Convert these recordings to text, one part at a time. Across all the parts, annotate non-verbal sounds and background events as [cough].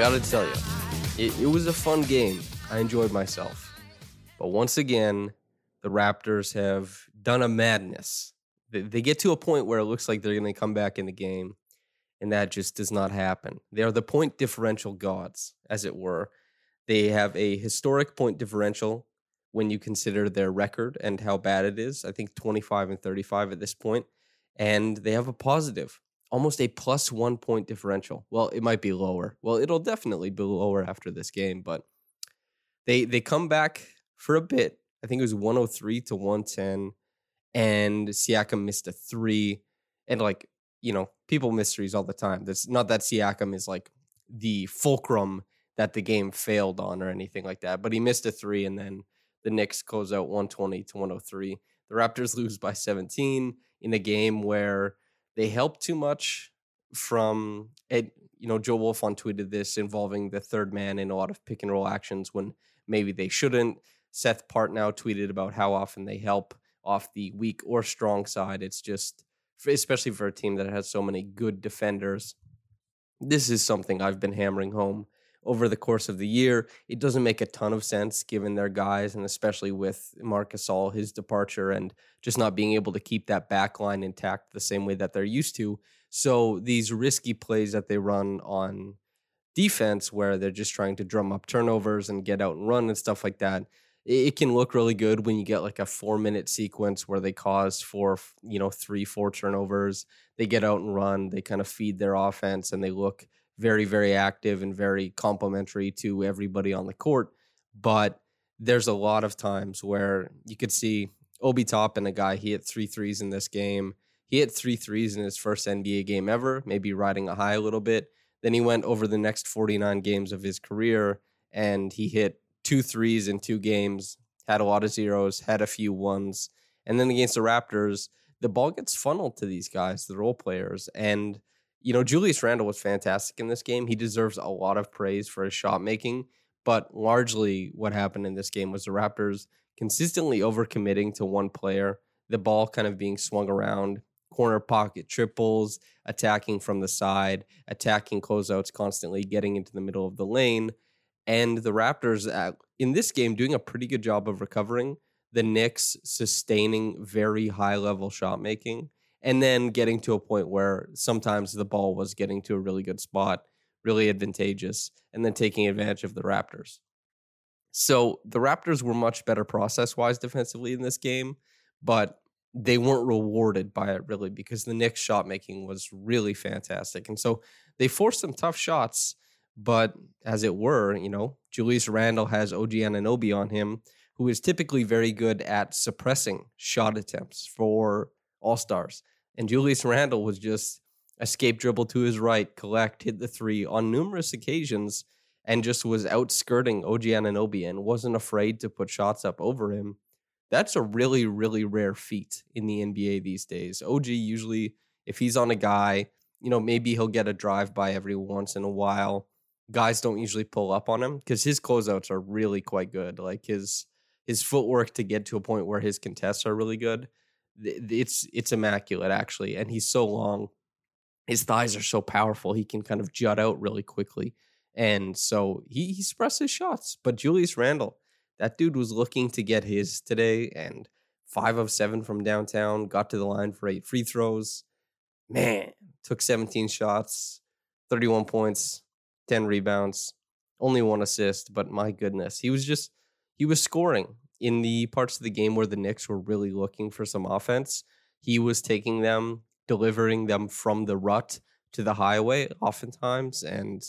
gotta tell you, it, it was a fun game. I enjoyed myself. But once again, the Raptors have done a madness. They, they get to a point where it looks like they're to come back in the game, and that just does not happen. They are the point differential gods, as it were. They have a historic point differential when you consider their record and how bad it is. I think 25 and 35 at this point. And they have a positive, almost a plus one point differential. Well, it might be lower. Well, it'll definitely be lower after this game, but they they come back for a bit. I think it was 103 to 110 and Siakam missed a 3 and like, you know, people miss threes all the time. That's not that Siakam is like the fulcrum that the game failed on or anything like that, but he missed a 3 and then the Knicks close out 120 to 103. The Raptors [laughs] lose by 17 in a game where they help too much from it. You know, Joe Wolfond tweeted this involving the third man in a lot of pick and roll actions when maybe they shouldn't. Seth Partnow tweeted about how often they help off the weak or strong side. It's just, especially for a team that has so many good defenders. This is something I've been hammering home over the course of the year. It doesn't make a ton of sense given their guys, and especially with Marc Gasol, his departure, and just not being able to keep that back line intact the same way that they're used to. So these risky plays that they run on defense, where they're just trying to drum up turnovers and get out and run and stuff like that, it can look really good when you get like a four minute sequence where they cause four, you know, three, four turnovers. They get out and run. They kind of feed their offense and they look very, very active and very complimentary to everybody on the court. But there's a lot of times where you could see Obi Toppin, a guy, he hit three threes in this game. He hit three threes in his first NBA game ever, maybe riding a high a little bit. Then he went over the next 49 games of his career and he hit two threes in two games, had a lot of zeros, had a few ones. And then against the Raptors, the ball gets funneled to these guys, the role players. And, you know, Julius Randle was fantastic in this game. He deserves a lot of praise for his shot making. But largely what happened in this game was the Raptors consistently overcommitting to one player, the ball kind of being swung around, corner pocket triples, attacking from the side, attacking closeouts constantly, getting into the middle of the lane and the Raptors uh, in this game doing a pretty good job of recovering. The Knicks sustaining very high level shot making, and then getting to a point where sometimes the ball was getting to a really good spot, really advantageous, and then taking advantage of the Raptors. So the Raptors were much better process wise defensively in this game, but they weren't rewarded by it really because the Knicks shot making was really fantastic. And so they forced some tough shots but as it were, you know, Julius Randle has OG Anunoby on him, who is typically very good at suppressing shot attempts for all stars. And Julius Randle was just escape dribble to his right, collect, hit the three on numerous occasions, and just was outskirting OG Anunoby and wasn't afraid to put shots up over him. That's a really, really rare feat in the NBA these days. OG usually, if he's on a guy, you know, maybe he'll get a drive by every once in a while guys don't usually pull up on him because his closeouts are really quite good. Like his his footwork to get to a point where his contests are really good. It's it's immaculate actually, and he's so long. His thighs are so powerful; he can kind of jut out really quickly, and so he he his shots. But Julius Randle that dude was looking to get his today, and five of seven from downtown, got to the line for eight free throws. Man, took 17 shots, 31 points, 10 rebounds, only one assist, but my goodness, he was just he was scoring in the parts of the game where the Knicks were really looking for some offense. He was taking them, delivering them from the rut to the highway oftentimes and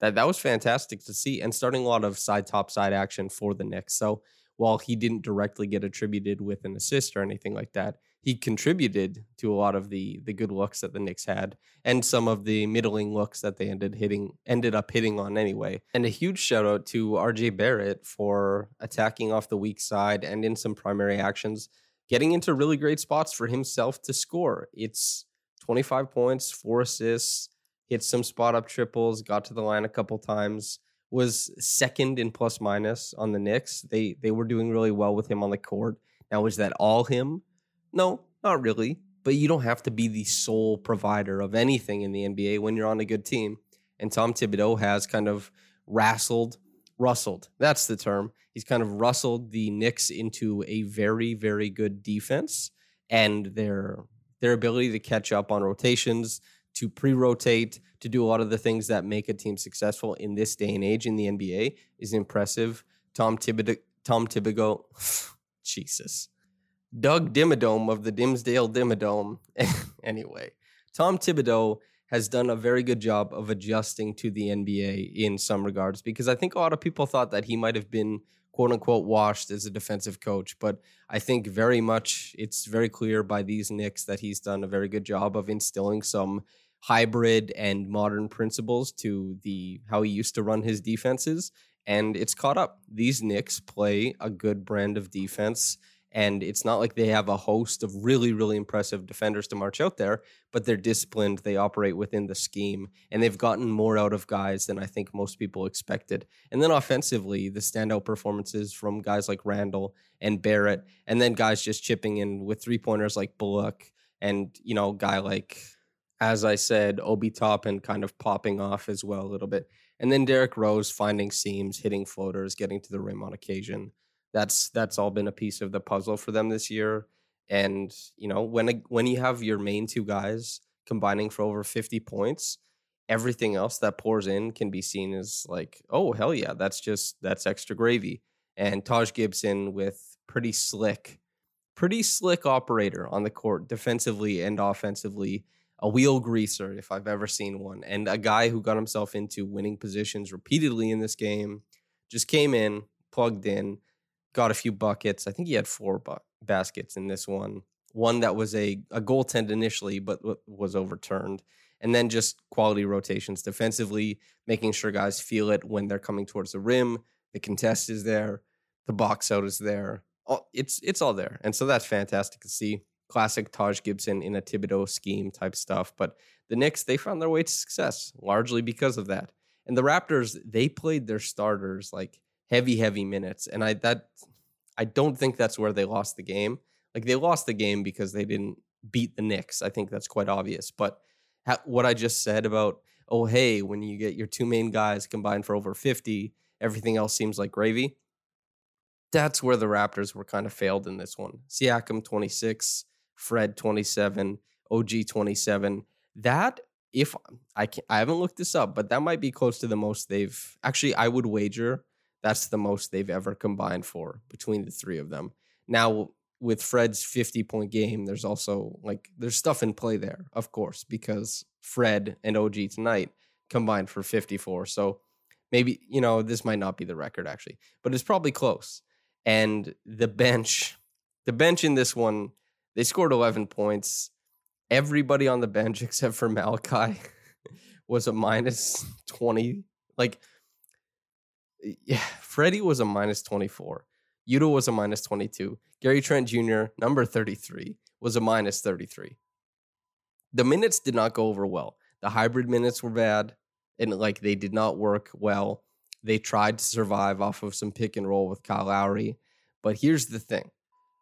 that that was fantastic to see and starting a lot of side top side action for the Knicks. So while he didn't directly get attributed with an assist or anything like that, he contributed to a lot of the the good looks that the Knicks had and some of the middling looks that they ended hitting ended up hitting on anyway. And a huge shout out to RJ Barrett for attacking off the weak side and in some primary actions, getting into really great spots for himself to score. It's 25 points, four assists, hit some spot up triples, got to the line a couple times was second in plus minus on the Knicks. They they were doing really well with him on the court. Now, is that all him? No, not really. But you don't have to be the sole provider of anything in the NBA when you're on a good team. And Tom Thibodeau has kind of rassled, rustled. That's the term. He's kind of rustled the Knicks into a very, very good defense and their their ability to catch up on rotations, to pre-rotate, to do a lot of the things that make a team successful in this day and age in the NBA is impressive. Tom Thibodeau, Tom Thibodeau, [sighs] Jesus, Doug Dimmadome of the Dimmsdale Dimmadome. [laughs] anyway, Tom Thibodeau has done a very good job of adjusting to the NBA in some regards because I think a lot of people thought that he might have been quote unquote washed as a defensive coach, but I think very much it's very clear by these Knicks that he's done a very good job of instilling some hybrid and modern principles to the how he used to run his defenses and it's caught up. These Knicks play a good brand of defense and it's not like they have a host of really really impressive defenders to march out there, but they're disciplined, they operate within the scheme and they've gotten more out of guys than I think most people expected. And then offensively, the standout performances from guys like Randle and Barrett and then guys just chipping in with three-pointers like Bullock and you know, guy like as I said, Obi Toppin kind of popping off as well a little bit. And then Derrick Rose finding seams, hitting floaters, getting to the rim on occasion. That's that's all been a piece of the puzzle for them this year. And you know, when when you have your main two guys combining for over 50 points, everything else that pours in can be seen as like, oh hell yeah, that's just that's extra gravy. And Taj Gibson with pretty slick, pretty slick operator on the court defensively and offensively a wheel greaser if I've ever seen one, and a guy who got himself into winning positions repeatedly in this game. Just came in, plugged in, got a few buckets. I think he had four bu- baskets in this one. One that was a a goaltend initially, but was overturned, and then just quality rotations defensively, making sure guys feel it when they're coming towards the rim. The contest is there, the box out is there. It's it's all there, and so that's fantastic to see classic Taj Gibson in a Thibodeau scheme type stuff. But the Knicks, they found their way to success largely because of that. And the Raptors, they played their starters like heavy, heavy minutes. And I that I don't think that's where they lost the game. Like they lost the game because they didn't beat the Knicks. I think that's quite obvious. But what I just said about, oh, hey, when you get your two main guys combined for over 50, everything else seems like gravy. That's where the Raptors were kind of failed in this one. Siakam 26, Fred 27, OG 27. That if I can I haven't looked this up, but that might be close to the most they've actually I would wager that's the most they've ever combined for between the three of them. Now with Fred's 50 point game, there's also like there's stuff in play there, of course, because Fred and OG tonight combined for 54. So maybe, you know, this might not be the record actually, but it's probably close. And the bench, the bench in this one they scored 11 points. Everybody on the bench [laughs] except for Malachi [laughs] was a minus 20. Like, yeah, Freddie was a minus 24. Yuta was a minus 22. Gary Trent Jr., number 33, was a minus 33. The minutes did not go over well. The hybrid minutes were bad and like they did not work well. They tried to survive off of some pick and roll with Kyle Lowry. But here's the thing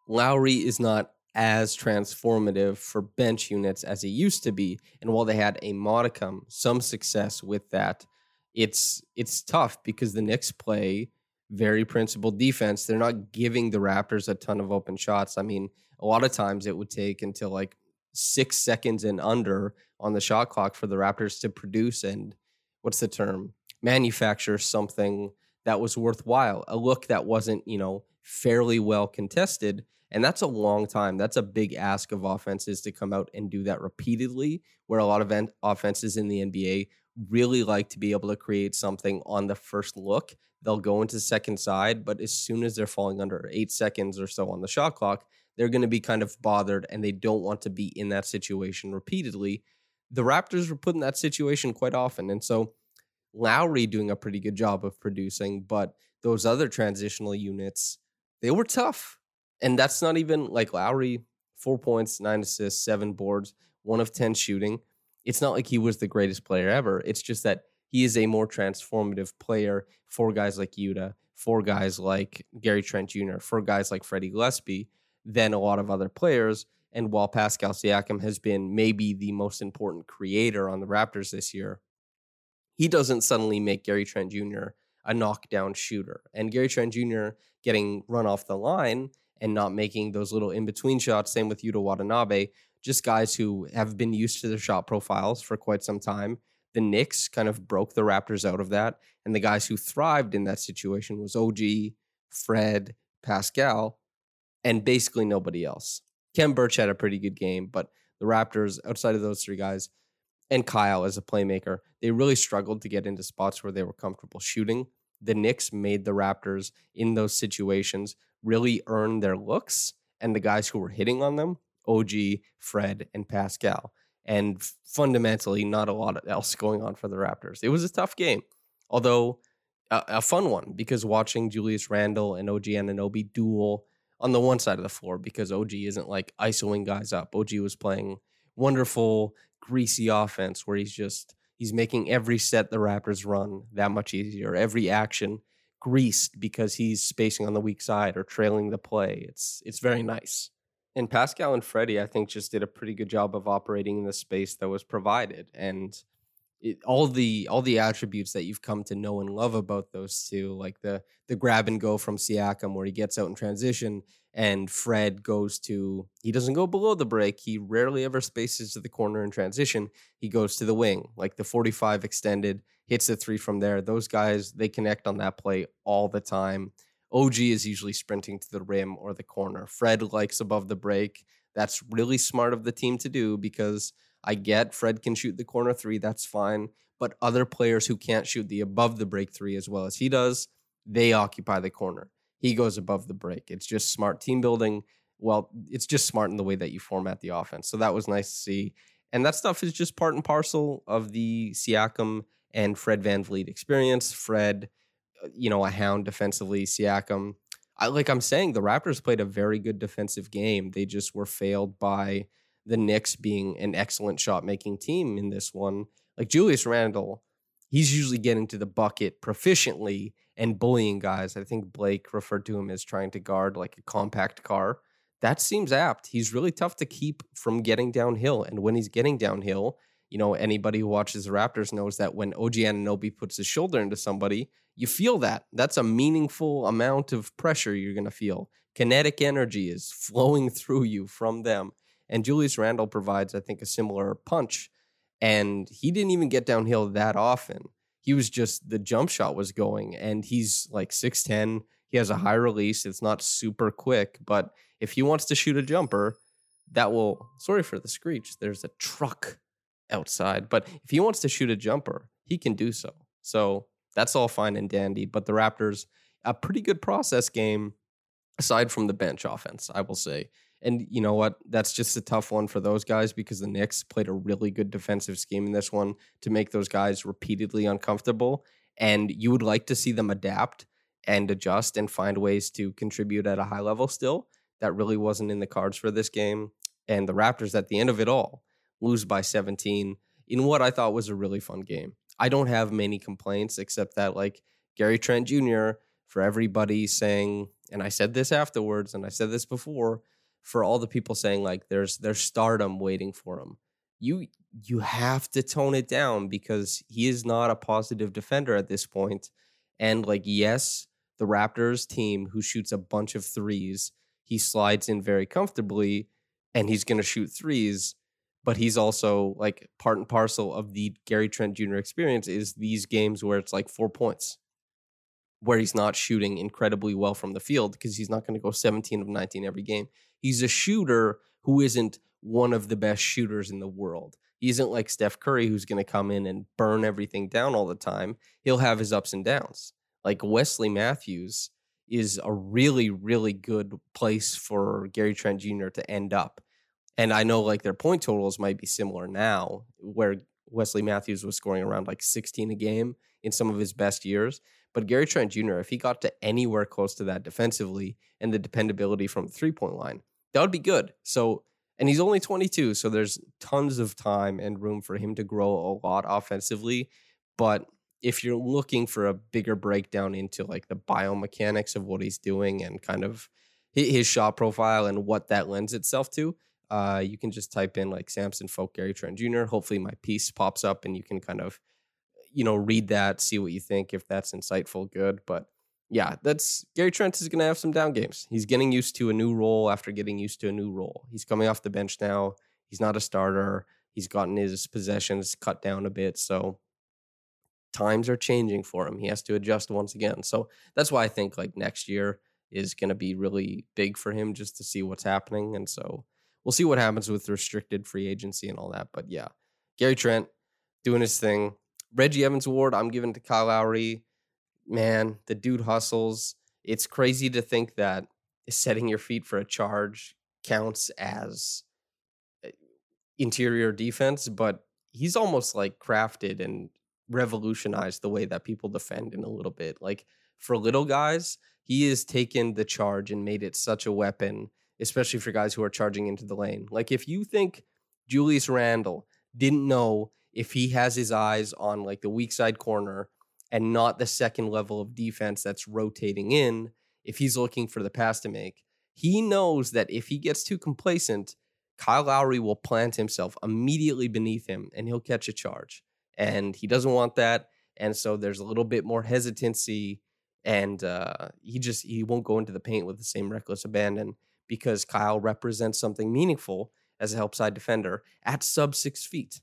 Lowry is not as transformative for bench units as he used to be. And while they had a modicum, some success with that, it's it's tough because the Knicks play very principled defense. They're not giving the Raptors a ton of open shots. I mean, a lot of times it would take until like six seconds and under on the shot clock for the Raptors to produce and what's the term? Manufacture something that was worthwhile, a look that wasn't, you know, fairly well contested. And that's a long time. That's a big ask of offenses to come out and do that repeatedly, where a lot of offenses in the NBA really like to be able to create something on the first look. They'll go into second side, but as soon as they're falling under eight seconds or so on the shot clock, they're going to be kind of bothered and they don't want to be in that situation repeatedly. The Raptors were put in that situation quite often. And so Lowry doing a pretty good job of producing, but those other transitional units, they were tough. And that's not even like Lowry, four points, nine assists, seven boards, one of 10 shooting. It's not like he was the greatest player ever. It's just that he is a more transformative player for guys like Yuta, for guys like Gary Trent Jr., for guys like Freddie Gillespie than a lot of other players. And while Pascal Siakam has been maybe the most important creator on the Raptors this year, he doesn't suddenly make Gary Trent Jr. a knockdown shooter. And Gary Trent Jr. getting run off the line and not making those little in between shots. Same with Yuta Watanabe, just guys who have been used to their shot profiles for quite some time. The Knicks kind of broke the Raptors out of that. And the guys who thrived in that situation was OG, Fred, Pascal, and basically nobody else. Khem Birch had a pretty good game, but the Raptors, outside of those three guys, and Kyle as a playmaker, they really struggled to get into spots where they were comfortable shooting. The Knicks made the Raptors in those situations really earn their looks, and the guys who were hitting on them, OG, Fred, and Pascal. And fundamentally, not a lot else going on for the Raptors. It was a tough game, although a, a fun one because watching Julius Randle and OG Anunoby duel on the one side of the floor because OG isn't like isoing guys up. OG was playing wonderful, greasy offense where he's just he's making every set the Raptors run that much easier. Every action greased because he's spacing on the weak side or trailing the play. It's it's very nice. And Pascal and Freddie, I think, just did a pretty good job of operating in the space that was provided. And it, all the all the attributes that you've come to know and love about those two, like the the grab and go from Siakam, where he gets out in transition, and Fred goes to he doesn't go below the break. He rarely ever spaces to the corner in transition. He goes to the wing, like the 45 extended, hits the three from there. Those guys they connect on that play all the time. OG is usually sprinting to the rim or the corner. Fred likes above the break. That's really smart of the team to do because I get Fred can shoot the corner three, that's fine. But other players who can't shoot the above the break three as well as he does, they occupy the corner. He goes above the break. It's just smart team building. Well, it's just smart in the way that you format the offense. So that was nice to see. And that stuff is just part and parcel of the Siakam and Fred Van VanVleet experience. Fred, you know, a hound defensively. Siakam, I, like I'm saying, the Raptors played a very good defensive game. They just were failed by the Knicks being an excellent shot making team in this one. Like Julius Randle, he's usually getting to the bucket proficiently and bullying guys. I think Blake referred to him as trying to guard like a compact car. That seems apt. He's really tough to keep from getting downhill. And when he's getting downhill, you know, anybody who watches the Raptors knows that when OG Anunoby puts his shoulder into somebody, you feel that. That's a meaningful amount of pressure you're going to feel. Kinetic energy is flowing [laughs] through you from them. And Julius Randle provides, I think, a similar punch. And he didn't even get downhill that often. He was just the jump shot was going, and he's like 6'10. He has a high release. It's not super quick, but if he wants to shoot a jumper, that will, sorry for the screech, there's a truck outside. But if he wants to shoot a jumper, he can do so. So that's all fine and dandy. But the Raptors, a pretty good process game aside from the bench offense, I will say. And you know what? That's just a tough one for those guys because the Knicks played a really good defensive scheme in this one to make those guys repeatedly uncomfortable. And you would like to see them adapt and adjust and find ways to contribute at a high level still. That really wasn't in the cards for this game. And the Raptors, at the end of it all, lose by 17 in what I thought was a really fun game. I don't have many complaints except that, like, Gary Trent Jr., for everybody saying, and I said this afterwards, and I said this before, for all the people saying like there's there's stardom waiting for him. You you have to tone it down because he is not a positive defender at this point. And like yes, the Raptors team who shoots a bunch of threes, he slides in very comfortably and he's going to shoot threes but he's also like part and parcel of the Gary Trent Jr. experience is these games where it's like four points, where he's not shooting incredibly well from the field because he's not going to go 17 of 19 every game. He's a shooter who isn't one of the best shooters in the world. He isn't like Steph Curry who's going to come in and burn everything down all the time. He'll have his ups and downs. Like Wesley Matthews is a really, really good place for Gary Trent Jr. to end up and I know like their point totals might be similar now, where Wesley Matthews was scoring around like 16 a game in some of his best years. But Gary Trent Jr., if he got to anywhere close to that defensively and the dependability from the three point line, that would be good. So, and he's only 22, so there's tons of time and room for him to grow a lot offensively. But if you're looking for a bigger breakdown into like the biomechanics of what he's doing and kind of his shot profile and what that lends itself to, uh, you can just type in like Samson Folk Gary Trent Jr. Hopefully my piece pops up and you can kind of, you know, read that, see what you think, if that's insightful, good. But yeah, that's Gary Trent is going to have some down games. He's getting used to a new role after getting used to a new role. He's coming off the bench now. He's not a starter. He's gotten his possessions cut down a bit. So times are changing for him. He has to adjust once again. So that's why I think like next year is going to be really big for him just to see what's happening. And so we'll see what happens with restricted free agency and all that. But yeah, Gary Trent doing his thing. Reggie Evans Award, I'm giving to Kyle Lowry. Man, the dude hustles. It's crazy to think that setting your feet for a charge counts as eh, interior defense, but he's almost like crafted and revolutionized the way that people defend in a little bit. Like for little guys, he has taken the charge and made it such a weapon especially for guys who are charging into the lane. Like if you think Julius Randle didn't know if he has his eyes on like the weak side corner and not the second level of defense that's rotating in, if he's looking for the pass to make, he knows that if he gets too complacent, Kyle Lowry will plant himself immediately beneath him and he'll catch a charge. And he doesn't want that. And so there's a little bit more hesitancy and uh, he just he won't go into the paint with the same reckless abandon because Kyle represents something meaningful as a help side defender at sub six feet.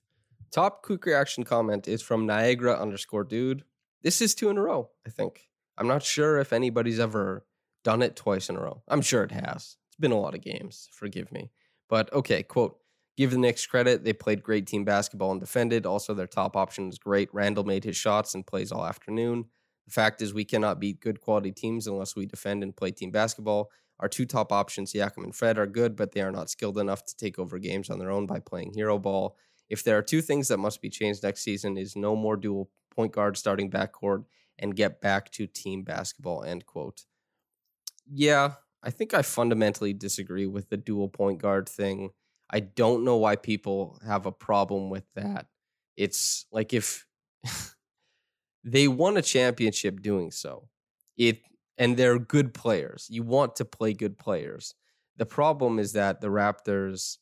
Top quick reaction comment is from Niagara underscore dude. This is two in a row, I think. I'm not sure if anybody's ever done it twice in a row. I'm sure it has. It's been a lot of games, forgive me. But okay, quote, give the Knicks credit. They played great team basketball and defended. Also, their top option was great. Randle made his shots and plays all afternoon. The fact is, we cannot beat good quality teams unless we defend and play team basketball. Our two top options, Siakam and Fred, are good, but they are not skilled enough to take over games on their own by playing hero ball. If there are two things that must be changed next season, is no more dual point guard starting backcourt and get back to team basketball. End quote. Yeah, I think I fundamentally disagree with the dual point guard thing. I don't know why people have a problem with that. It's like if [laughs] they won a championship doing so. It and they're good players. You want to play good players. The problem is that the Raptors,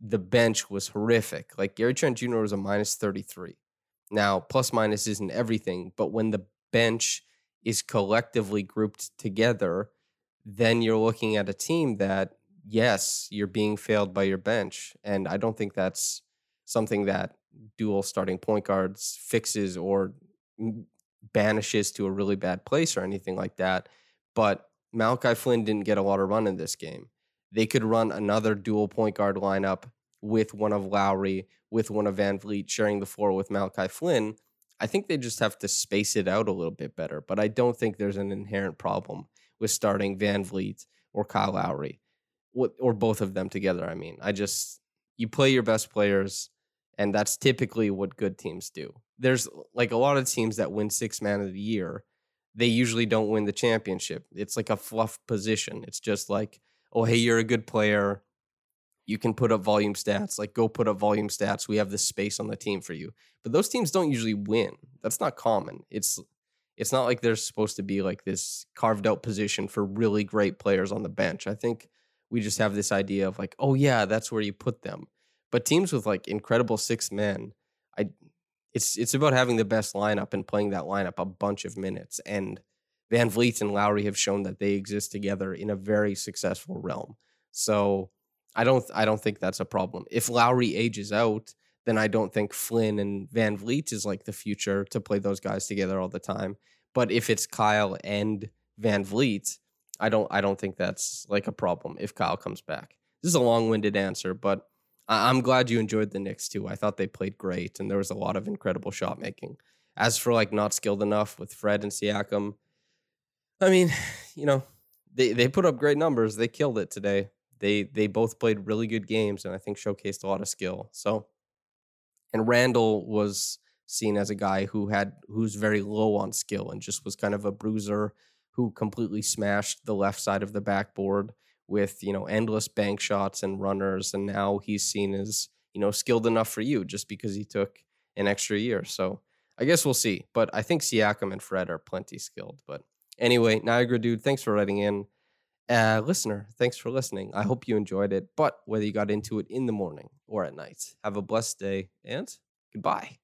the bench was horrific. Like Gary Trent Jr. was a minus 33. Now, plus minus isn't everything, but when the bench is collectively grouped together, then you're looking at a team that, yes, you're being failed by your bench. And I don't think that's something that dual starting point guards fixes or banishes to a really bad place or anything like that. But Malachi Flynn didn't get a lot of run in this game. They could run another dual point guard lineup with one of Lowry, with one of VanVleet sharing the floor with Malachi Flynn. I think they just have to space it out a little bit better. But I don't think there's an inherent problem with starting VanVleet or Kyle Lowry, or both of them together. I mean, I just, you play your best players, and that's typically what good teams do there's uh, like a lot of teams that win six man of the year, they usually don't win the championship. It's like a fluff position. It's just like, oh, hey, you're a good player. You can put up volume stats. Like, go put up volume stats. We have this space on the team for you. But those teams don't usually win. That's not common. It's it's not like there's supposed to be like this carved out position for really great players on the bench. I think we just have this idea of like, oh yeah, that's where you put them. But teams with like incredible six men, it's it's about having the best lineup and playing that lineup a bunch of minutes. And VanVleet and Lowry have shown that they exist together in a very successful realm. So I don't I don't think that's a problem. If Lowry ages out, then I don't think Flynn and VanVleet is like the future to play those guys together all the time. But if it's Kyle and VanVleet, I don't I don't think that's like a problem if Kyle comes back. This is a long-winded answer, but I- I'm glad you enjoyed the Knicks too. I thought they played great and there was a lot of incredible shot making. As for like not skilled enough with Fred and Siakam, I mean, [sighs] you know, they they put up great numbers. They killed it today. They they both played really good games and I think showcased a lot of skill. So and Randle was seen as a guy who had who's very low on skill and just was kind of a bruiser who completely smashed the left side of the backboard with you know endless bank shots and runners and now he's seen as you know skilled enough for you just because he took an extra year. So i guess we'll see but i think siakam and fred are plenty skilled but anyway niagara dude thanks for writing in. Uh, listener thanks for listening. I hope you enjoyed it but whether you got into it in the morning or at night have a blessed day and goodbye